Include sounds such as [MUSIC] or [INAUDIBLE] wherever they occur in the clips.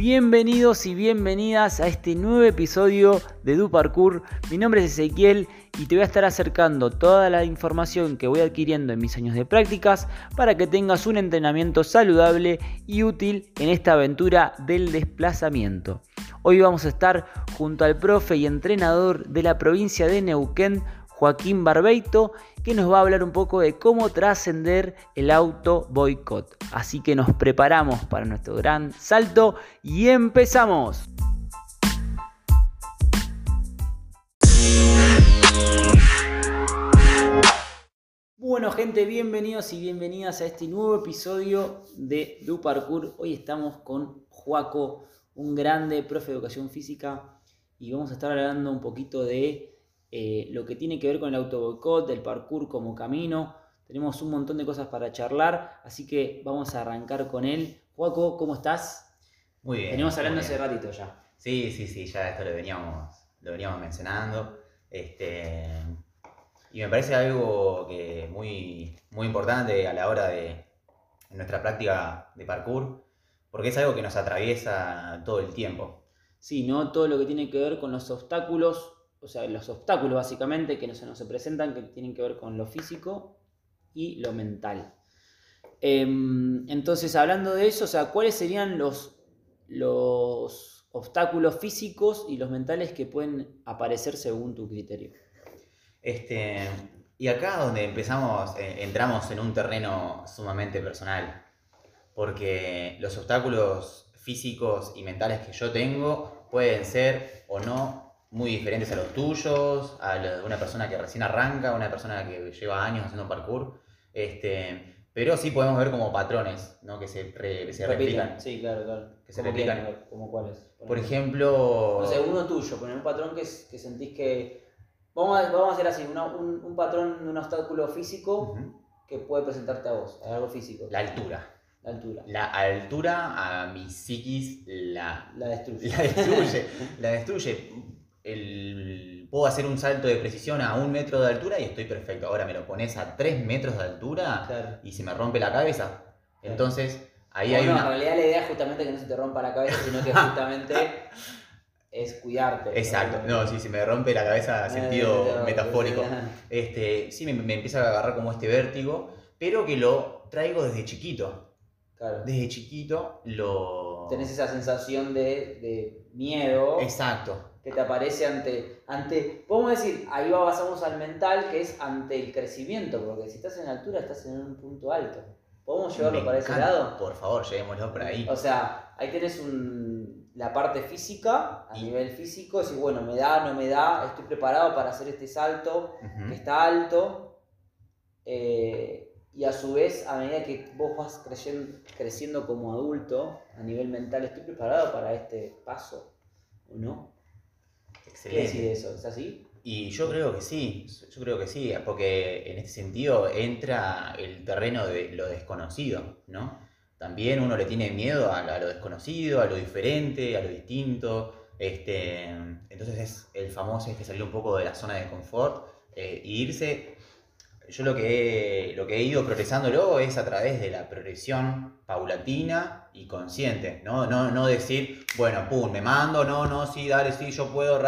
Bienvenidos y bienvenidas a este nuevo episodio de Du Parkour. Mi nombre es Ezequiel y te voy a estar acercando toda la información que voy adquiriendo en mis años de prácticas para que tengas un entrenamiento saludable y útil en esta aventura del desplazamiento. Hoy vamos a estar junto al profe y entrenador de la provincia de Neuquén, Joaquín Barbeito, que nos va a hablar un poco de cómo trascender el auto boicot. Así que nos preparamos para nuestro gran salto y empezamos. Bueno gente, bienvenidos y bienvenidas a este nuevo episodio de Du Parkour. Hoy estamos con Joaco, un grande profe de educación física y vamos a estar hablando un poquito de eh, lo que tiene que ver con el auto boicot, del parkour como camino. Tenemos un montón de cosas para charlar, así que vamos a arrancar con él. Juaco, ¿cómo estás? Muy bien. Venimos hablando hace ratito ya. Sí, sí, sí, ya esto lo veníamos, lo veníamos mencionando. Este, y me parece algo que muy, muy importante a la hora de nuestra práctica de parkour, porque es algo que nos atraviesa todo el tiempo. Sí, ¿no? Todo lo que tiene que ver con los obstáculos o sea, los obstáculos básicamente que se nos se presentan que tienen que ver con lo físico y lo mental. Em, entonces, hablando de eso, o sea, ¿cuáles serían los, los obstáculos físicos y los mentales que pueden aparecer según tu criterio? Este, y acá donde empezamos, eh, entramos en un terreno sumamente personal, porque los obstáculos físicos y mentales que yo tengo pueden ser o no muy diferentes a los tuyos, a de una persona que recién arranca, a una persona que lleva años haciendo parkour. Este, pero sí podemos ver como patrones, ¿no? Que se, se replican. Sí, claro, claro. Que se replican. ¿Como cuáles? Por, ejemplo... No sé, uno tuyo, poner un patrón que, que sentís que... Vamos a, vamos a hacer así, un, un, patrón de un obstáculo físico que puede presentarte a vos, algo físico. La altura. La altura. La altura a mi psiquis la, la destruye. La destruye. la destruye el, puedo hacer un salto de precisión a un metro de altura y estoy perfecto. Ahora me lo pones a tres metros de altura y se me rompe la cabeza. Entonces, ahí hay una... En realidad la idea es justamente que no se te rompa la cabeza, sino que justamente [LAUGHS] es cuidarte. Exacto. No, sí, se me rompe la cabeza en sentido metafórico. Este, sí, me, me empieza a agarrar como este vértigo, pero que lo traigo desde chiquito. Claro. Desde chiquito lo... Tenés esa sensación de, de miedo. Exacto que te aparece ante, ante, podemos decir, ahí va, pasamos al mental, que es ante el crecimiento, porque si estás en altura estás en un punto alto. ¿Podemos llevarlo para ese lado? Por favor, llevémoslo por ahí. O sea, ahí tenés un, la parte física, a nivel físico, si bueno, me da, no me da, estoy preparado para hacer este salto, que está alto. Eh, y a su vez, a medida que vos vas creciendo, creciendo como adulto, a nivel mental, estoy preparado para este paso, ¿o no? Excelente. eso? ¿Es así? Y yo creo que sí, yo creo que sí, porque en este sentido entra el terreno de lo desconocido, ¿no? También uno le tiene miedo a, lo desconocido, a lo diferente, a lo distinto. Este, entonces es el famoso es que salir un poco de la zona de confort e irse yo lo que, he, lo que he ido progresándolo es a través de la progresión paulatina y consciente, ¿no? No, no decir, bueno, pum, me mando, no, no, sí, dale, sí, yo puedo,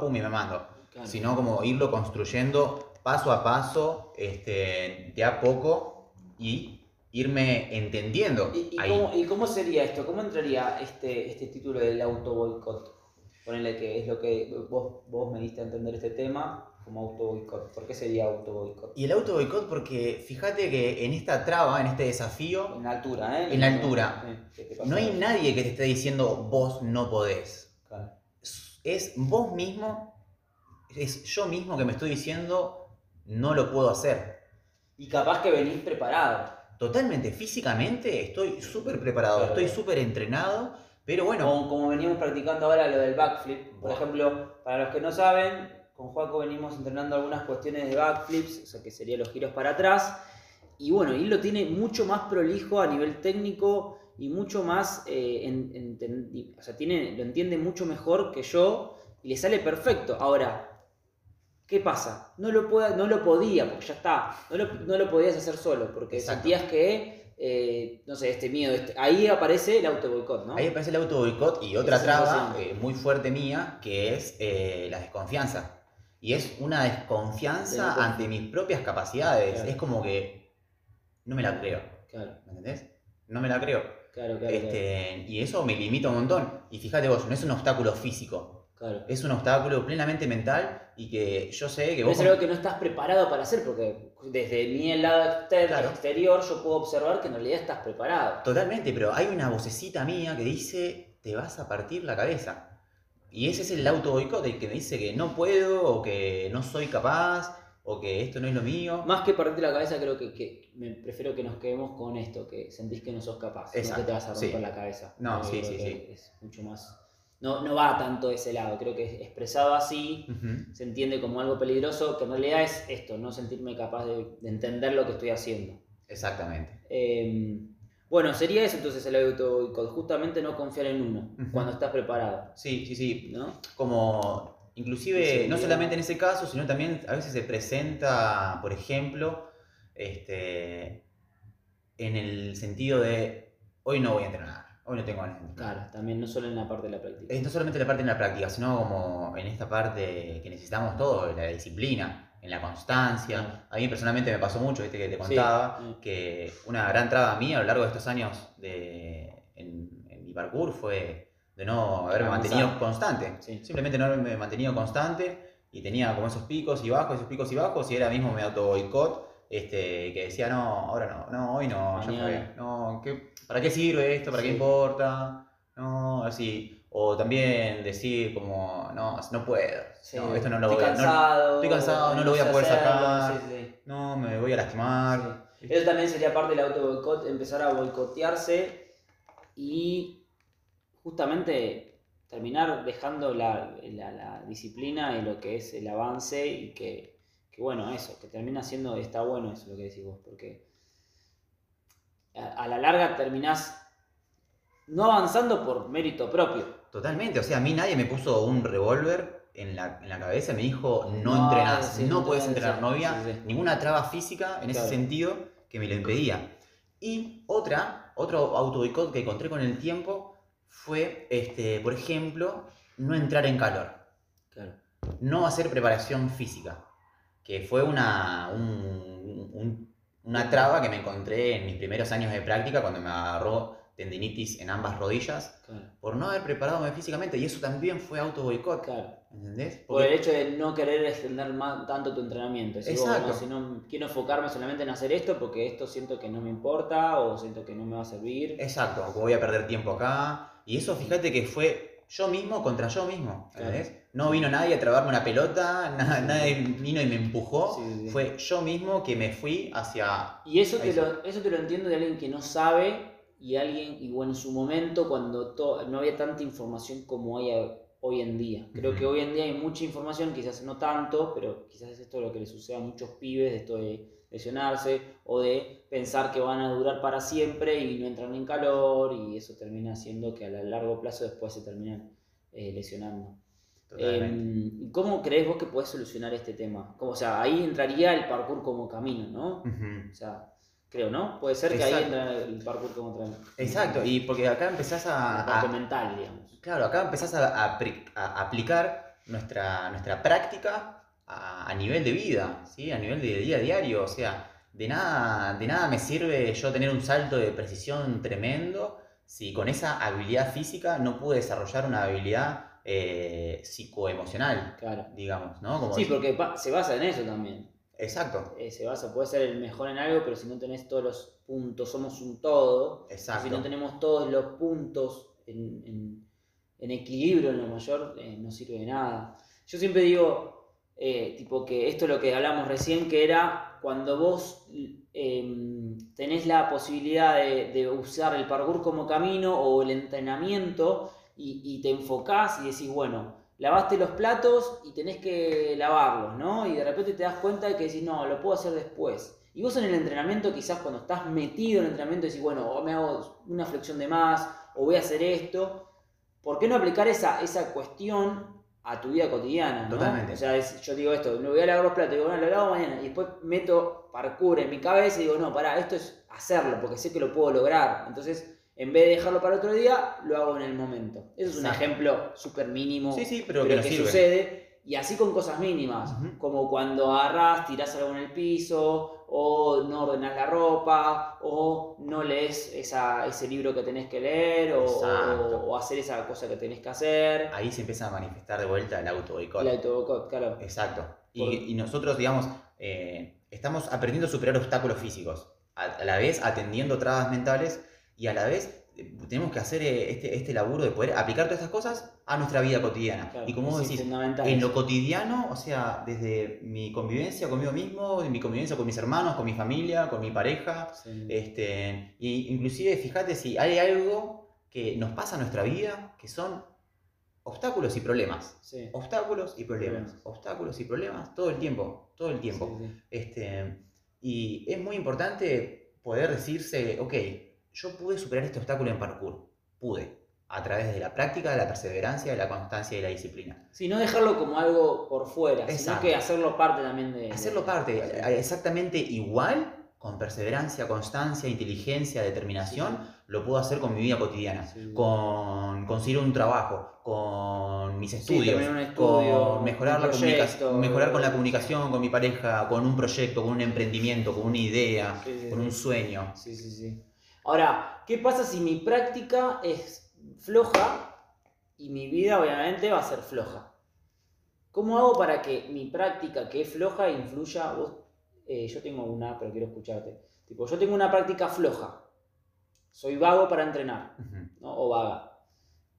pum, y me mando. Sino como irlo construyendo paso a paso, este, de a poco y irme entendiendo. ¿Y, Cómo, ¿y cómo, sería esto? ¿Cómo entraría este, este título del auto boicot? Ponele que es lo que vos, vos me diste a entender este tema como auto boicot. ¿Por qué sería auto boicot? Y el auto boicot porque fíjate que en esta traba, en este desafío... En la altura, ¿eh? En la altura. no hay nadie que te esté diciendo vos no podés. Es vos mismo, es yo mismo que me estoy diciendo no lo puedo hacer. Y capaz que venís preparado. Totalmente, físicamente estoy súper preparado, estoy súper entrenado, pero bueno... Como, como, venimos practicando ahora lo del backflip, por ejemplo, para los que no saben, con Juaco venimos entrenando algunas cuestiones de backflips, o sea que serían los giros para atrás. Y bueno, él lo tiene mucho más prolijo a nivel técnico y mucho más, eh, o sea, tiene, lo entiende mucho mejor que yo y le sale perfecto. Ahora, ¿qué pasa? No lo, pueda, no lo podía, porque ya está, no lo, podías hacer solo, porque sentías que eh, no sé, este miedo, este- ahí aparece el auto boicot, ¿no? Ahí aparece el auto boicot y otra traba eh, muy fuerte mía que es la desconfianza. Y es una De desconfianza ante mis propias capacidades. Claro. Es como que no me la creo. Claro, ¿Me entendés? No me la creo. claro, claro. Este, y eso me limita un montón. Y fíjate vos, no es un obstáculo físico. Es un obstáculo plenamente mental y que yo sé que Pero vos... es algo que no estás preparado para hacer, porque desde mi lado exterior yo puedo observar que en realidad estás preparado. Totalmente, pero hay una vocecita mía que dice, te vas a partir la cabeza. Y ese es el auto boicot, el que me dice que no puedo, o que no soy capaz, o que esto no es lo mío. Más que partirte la cabeza, creo que, que me prefiero que nos quedemos con esto, que sentís que no sos capaz, no que Exacto, te vas a romper sí. la cabeza. No, sí, creo sí, sí. Es mucho más... No, no va tanto de ese lado, creo que expresado así se entiende como algo peligroso, que en realidad es esto, no sentirme capaz de, de entender lo que estoy haciendo. Exactamente. Eh, bueno, sería eso entonces el auto justamente no confiar en uno cuando estás preparado, Sí, sí, sí. ¿no? Como, inclusive, no solamente en ese caso, sino también a veces se presenta, por ejemplo, este, en el sentido de, hoy no voy a entrenar, hoy no tengo ganas de entrenar. Claro, también no solo en la parte de la práctica. Es no solamente la parte en la práctica, sino como en esta parte que necesitamos todo, la disciplina, en la constancia. A mí personalmente me pasó mucho, viste que te contaba, sí. que una gran traba mía a lo largo de estos años de, en, en mi parkour fue de no haberme Avanzar. mantenido constante. Sí. Simplemente no haberme mantenido constante y tenía como esos picos y bajos, esos picos y bajos, y era mismo me auto boicot. Este, que decía, no, ahora no, no, hoy no, ya Mañana. fue. No, ¿qué- ¿para qué sirve esto? ¿Para Sí. qué importa? No, así. O también decir como, no, no puedo. Sí, no, esto no lo estoy voy a... no- cansado, estoy cansado, no lo voy a poder hacerlo, sacar. sí. No, me voy a lastimar. Eso también sería parte del auto boicot, empezar a boicotearse y justamente terminar dejando la, la- la disciplina y lo que es el avance y que, que bueno, eso, que termina siendo, está bueno eso lo que decís vos, porque a, a la larga terminás no avanzando por mérito propio. Totalmente, o sea, a mí nadie me puso un revólver en la, en la cabeza y me dijo, no, No, entrenás, sí, no puedes entrenar, no había sí, sí. ninguna traba física en ese sentido que me lo impedía. Y otra, otro autoboicot que encontré con el tiempo fue, este, por ejemplo, no entrar en calor, Claro. no hacer preparación física, que fue una, un- un- una traba que me encontré en mis primeros años de práctica cuando me agarró tendinitis en ambas rodillas Claro, por no haber preparado físicamente y eso también fue auto boicot, claro. ¿entendés? Por el hecho de no querer extender más, tanto tu entrenamiento. Vos, si no quiero enfocarme solamente en hacer esto porque esto siento que no me importa o siento que no me va a servir. Exacto, o voy a perder tiempo acá y eso fíjate que fue yo mismo contra yo mismo, ¿entendés? No vino nadie a trabarme una pelota, na- nadie vino y me empujó, Sí, sí, sí. fue yo mismo que me fui hacia... Y eso te, Ahí lo, eso te lo entiendo de alguien que no sabe y alguien, y bueno, en su momento cuando to- no había tanta información como hay hoy en día. Creo que hoy en día hay mucha información, quizás no tanto, pero quizás es esto lo que le sucede a muchos pibes, de esto de lesionarse o de pensar que van a durar para siempre y no entran en calor y eso termina haciendo que a la- largo plazo después se terminan eh, lesionando. Eh, ¿Cómo crees vos que podés solucionar este tema? Como, o sea, ahí entraría el parkour como camino, ¿no? O sea, creo, ¿no? Puede ser que ahí entra el parkour como otra Exacto, y porque acá empezás a, a- mental, digamos. Claro, acá empezás a, a aplicar nuestra, nuestra práctica a, nivel de vida, ¿sí? a nivel de día a diario. O sea, de nada, de nada me sirve yo tener un salto de precisión tremendo si con esa habilidad física no pude desarrollar una habilidad eh, psicoemocional, Claro. digamos, ¿no? Como Sí, decir- porque se basa en eso también. Exacto, Eh, se basa, puede ser el mejor en algo, pero si no tenés todos los puntos, somos un todo. exacto. Si no tenemos todos los puntos en, en- en equilibrio en lo mayor, eh, no sirve de nada. Yo siempre digo, eh, tipo que esto es lo que hablamos recién, que era cuando vos eh, tenés la posibilidad de, de usar el parkour como camino o el entrenamiento y, y te enfocás y decís, bueno, lavaste los platos y tenés que lavarlos, ¿no? Y de repente te das cuenta de que decís, no, lo puedo hacer después. Y vos en el entrenamiento, quizás cuando estás metido en el entrenamiento, decís, bueno, o me hago una flexión de más, o voy a hacer esto. ¿Por qué no aplicar esa, esa cuestión a tu vida cotidiana. ¿no? Totalmente. O sea, es- yo digo esto, me voy a lavar los platos, digo, bueno, lo lavo mañana. Y después meto parkour en mi cabeza y digo, no, pará, esto es hacerlo, porque sé que lo puedo lograr. Entonces, en vez de dejarlo para otro día, lo hago en el momento. Eso es un Exacto. ejemplo súper mínimo Sí, sí, pero de que que sucede. Y así con cosas mínimas, como cuando agarrás, tirás algo en el piso, o no ordenás la ropa, o no lees esa, ese libro que tenés que leer, o, o- o hacer esa cosa que tenés que hacer. Ahí se empieza a manifestar de vuelta el auto boicot. El autoboicot, claro. Exacto. Y, Por- y nosotros, digamos, eh, estamos aprendiendo a superar obstáculos físicos, a, a la vez atendiendo trabas mentales y a la vez eh, tenemos que hacer eh, este, este laburo de poder aplicar todas estas cosas a nuestra vida cotidiana. Claro, y como vos decís, en lo cotidiano, o sea, desde mi convivencia conmigo mismo, mi convivencia con mis hermanos, con mi familia, con mi pareja, Sí. este, y inclusive fíjate si hay algo que nos pasa en nuestra vida que son obstáculos y problemas. Sí. Obstáculos y problemas, Problemas. obstáculos y problemas todo el tiempo, todo el tiempo. Sí. Este, y es muy importante poder decirse, ok, yo pude superar este obstáculo en parkour, pude, a través de la práctica, de la perseverancia, de la constancia y de la disciplina. Sí, no dejarlo como algo por fuera, sino Exacto. que hacerlo parte también de... Hacerlo parte, Sí. exactamente igual, con perseverancia, constancia, inteligencia, determinación, lo puedo hacer con mi vida cotidiana, Sí. con conseguir un trabajo, con mis Sí, estudios, un estudio, con mejorar, la proyecto, mejorar con la comunicación con mi pareja, con un proyecto, con un emprendimiento, con una idea, Sí, sí, con sí. un sueño. Sí, sí, sí. Ahora, ¿qué pasa si mi práctica es floja y mi vida obviamente va a ser floja? ¿Cómo hago para que mi práctica que es floja influya? Vos, eh, yo tengo una, pero quiero escucharte. Tipo, yo tengo una práctica floja. Soy vago para entrenar. ¿no? O vaga.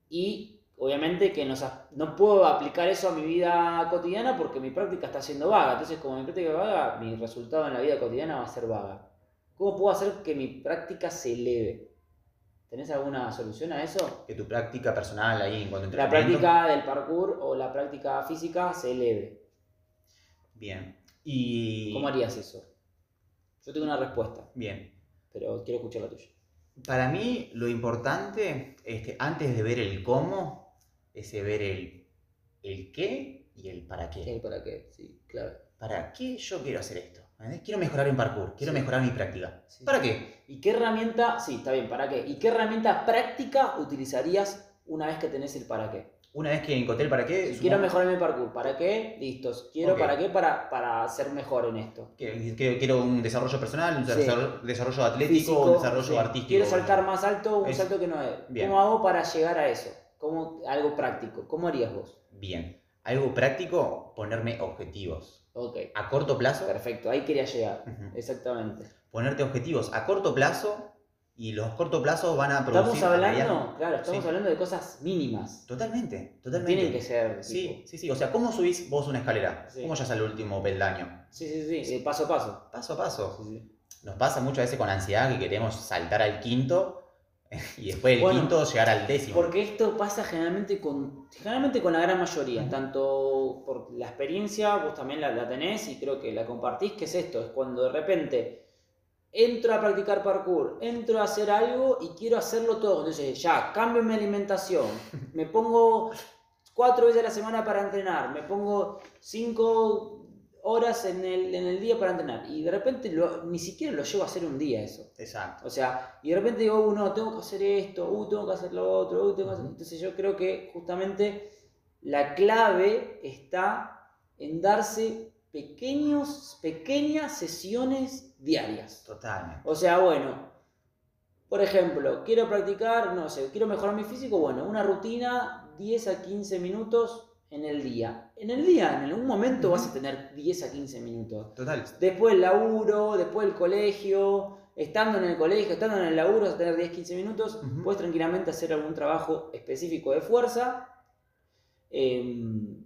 Y obviamente que nos a- no puedo aplicar eso a mi vida cotidiana porque mi práctica está siendo vaga. Entonces, como mi práctica es vaga, mi resultado en la vida cotidiana va a ser vaga. ¿Cómo puedo hacer que mi práctica se eleve? ¿Tenés alguna solución a eso? Que tu práctica personal ahí en cuanto a La práctica del parkour o la práctica física se eleve. Bien. Y... ¿Cómo harías eso? Yo tengo una respuesta, Bien. pero quiero escuchar la tuya. Para mí lo importante, este, antes de ver el cómo, es ver el, el qué y el para qué. ¿Qué? ¿Para qué? Sí, claro. ¿Para qué yo quiero hacer esto? ¿Entendés? Quiero mejorar en parkour, quiero Sí. mejorar mi práctica. Sí. ¿Para qué? ¿Y qué herramienta, sí, está bien, ¿para qué? ¿Y qué herramienta práctica utilizarías una vez que tenés el para qué? Una vez que encontré el para qué, Si quiero mejorar mi parkour, ¿para qué? Listos. Quiero Ok. para qué para, para ser mejor en esto. quiero un desarrollo personal, un Sí. desarrollo, atlético, Físico, un desarrollo artístico. Quiero saltar más alto, un Es- salto que no es. Bien. ¿Cómo hago para llegar a eso? ¿Cómo, algo práctico. ¿Cómo harías vos? Bien. Algo práctico, ponerme objetivos. Ok. A corto plazo, Perfecto, ahí quería llegar. Exactamente. ponerte objetivos a corto plazo y los cortos plazos van a producir. Estamos hablando, claro, estamos Sí. hablando de cosas mínimas. Totalmente, totalmente. tienen que ser. Sí, tipo- sí, sí. O sea, ¿cómo subís vos una escalera? Sí. ¿Cómo llegas al último peldaño? sí, sí, sí, eh, paso a paso. Paso a paso. Sí, sí. Nos pasa muchas veces con ansiedad que queremos saltar al quinto [LAUGHS] y después Bueno, quinto llegar al décimo. Porque esto pasa generalmente con, generalmente con la gran mayoría, tanto por la experiencia, vos también la, la tenés y creo que la compartís, que es esto, es cuando de repente entro a practicar parkour, entro a hacer algo y quiero hacerlo todo, entonces ya, cambio mi alimentación, [LAUGHS] me pongo cuatro veces a la semana para entrenar, me pongo cinco horas en el, en el día para entrenar y de repente lo- ni siquiera lo llevo a hacer un día eso. Exacto. O sea, y de repente digo, uh, no, tengo que hacer esto, uh, tengo que hacer lo otro, uh, tengo que hacer... Entonces yo creo que justamente la clave está en darse pequeños, pequeñas sesiones diarias. Totalmente. O sea, bueno, por ejemplo, quiero practicar, no sé, quiero mejorar mi físico, bueno, una rutina 10 a 15 minutos en el día. En el día, en algún momento vas a tener 10 a 15 minutos. Total. Después el laburo, después el colegio, estando en el colegio, estando en el laburo, vas a tener 10-15 minutos, Ujú. puedes tranquilamente hacer algún trabajo específico de fuerza. eh,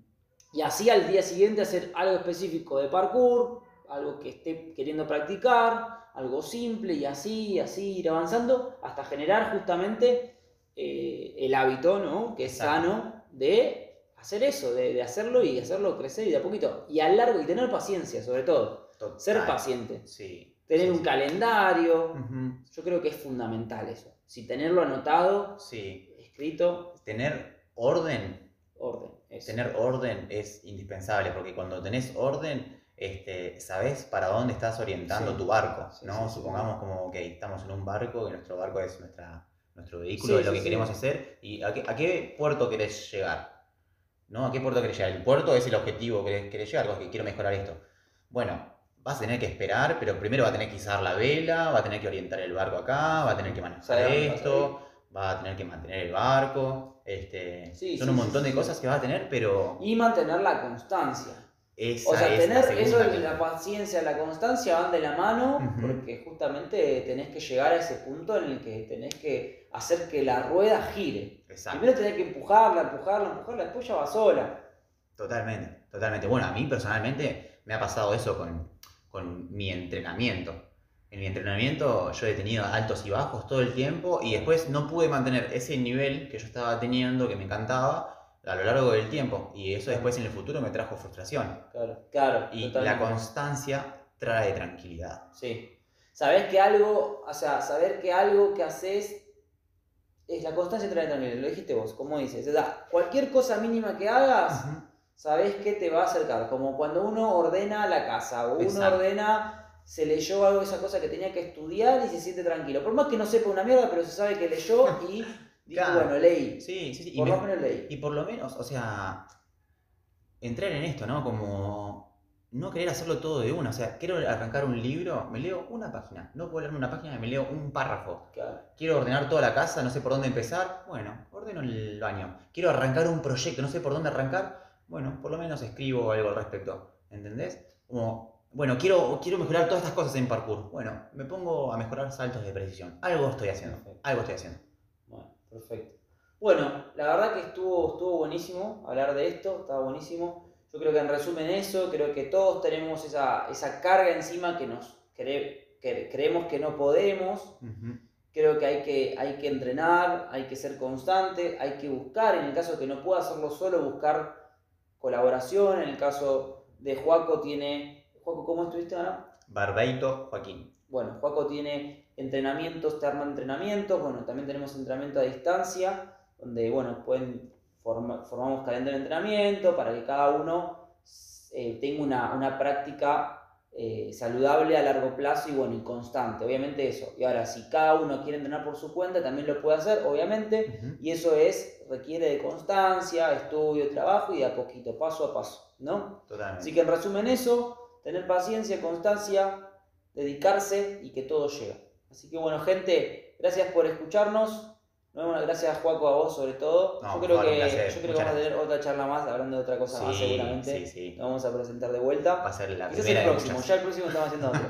y así al día siguiente hacer algo específico de parkour, algo que esté queriendo practicar, algo simple y así, y así ir avanzando hasta generar justamente eh, el hábito, ¿no? Que es Exacto. sano de hacer eso, de, de hacerlo y hacerlo crecer y de a poquito. Y a largo, y tener paciencia sobre todo. Total. Ser paciente. Sí. Tener sí, un sí. calendario. Yo creo que es fundamental eso. Si tenerlo anotado, Sí. escrito. Tener orden Orden. eso. Tener orden es indispensable, porque cuando tenés orden, este, sabés para dónde estás orientando Sí. tu barco, ¿no? Supongamos como que estamos en un barco, que nuestro barco es nuestra, nuestro vehículo, es lo que queremos hacer, y a qué, a qué puerto querés llegar, ¿no? ¿A qué puerto querés llegar? El puerto es el objetivo que querés, llegar, que quiero mejorar esto. Bueno, vas a tener que esperar, pero primero va a tener que izar la vela, va a tener que orientar el barco acá, va a tener que manejar vas esto, va a tener que mantener el barco, este, Sí, son sí, un montón sí, de cosas que va a tener, pero Y mantener la constancia. Esa O sea, es tener eso de clave. la paciencia, la constancia van de la mano, porque justamente tenés que llegar a ese punto en el que tenés que hacer que la rueda gire. Exacto. Primero tenés que empujarla, empujarla, empujarla, después ya va sola. Totalmente, totalmente. Bueno, a mí personalmente me ha pasado eso con, con mi entrenamiento. En mi entrenamiento yo he tenido altos y bajos todo el tiempo y después no pude mantener ese nivel que yo estaba teniendo, que me encantaba, a lo largo del tiempo. Y eso después en el futuro me trajo frustración. Claro, claro. Y totalmente. la constancia trae tranquilidad. Sí. Sabés que algo, o sea, saber que algo que haces es la constancia trae tranquilidad, lo dijiste vos, como dices. O sea, cualquier cosa mínima que hagas, Ujú. sabés que te va a acercar. Como cuando uno ordena la casa, o uno Exacto. ordena, se leyó algo de esa cosa que tenía que estudiar y se siente tranquilo. Por más que no sepa una mierda, pero se sabe que leyó y [LAUGHS] dijo, Claro. bueno, leí. Sí, sí, sí. Y Por me- lo menos leí. Y por lo menos, o sea, entrar en esto, ¿no? Como no querer hacerlo todo de una. O sea, quiero arrancar un libro, me leo una página. No puedo leerme una página, me leo un párrafo. Claro. Quiero ordenar toda la casa, no sé por dónde empezar. Bueno, ordeno el baño. Quiero arrancar un proyecto, no sé por dónde arrancar. Bueno, por lo menos escribo algo al respecto. ¿Entendés? Como, bueno, quiero, quiero mejorar todas estas cosas en parkour. Bueno, me pongo a mejorar saltos de precisión. Algo estoy haciendo. Algo estoy haciendo. Perfecto. Bueno, la verdad que estuvo, estuvo buenísimo hablar de esto, estaba buenísimo. Yo creo que en resumen eso, creo que todos tenemos esa, esa carga encima que nos cre- que creemos que no podemos. Creo que hay, que hay que entrenar, hay que ser constante, hay que buscar, en el caso que no pueda hacerlo solo, buscar colaboración. En el caso de Juaco tiene... Juaco, ¿cómo estuviste ahora? Barbeito Joaquín. Bueno, Juaco tiene entrenamientos, te arma entrenamientos, bueno, también tenemos entrenamiento a distancia, donde, bueno, pueden forma- formamos calendario de entrenamiento para que cada uno eh, tenga una, una práctica eh, saludable a largo plazo y, bueno, y constante, obviamente eso. Y ahora, si cada uno quiere entrenar por su cuenta, también lo puede hacer, obviamente, y eso es, requiere de constancia, estudio, trabajo y de a poquito, paso a paso, ¿no? Totalmente. Así que en resumen eso, tener paciencia, constancia, dedicarse y que todo llega. Así que bueno, gente, gracias por escucharnos. Gracias Juaco a vos sobre todo. No, yo creo que, yo creo que vamos a tener otra charla más hablando de otra cosa más seguramente. sí, sí. Nos vamos a presentar de Va vuelta. a ser la Quizás primera el próximo, muchas. ya el próximo estamos haciendo otro.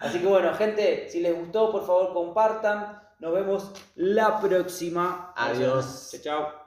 Así que bueno, gente, si les gustó, por favor compartan. Nos vemos la próxima. Adiós. Chao, chao.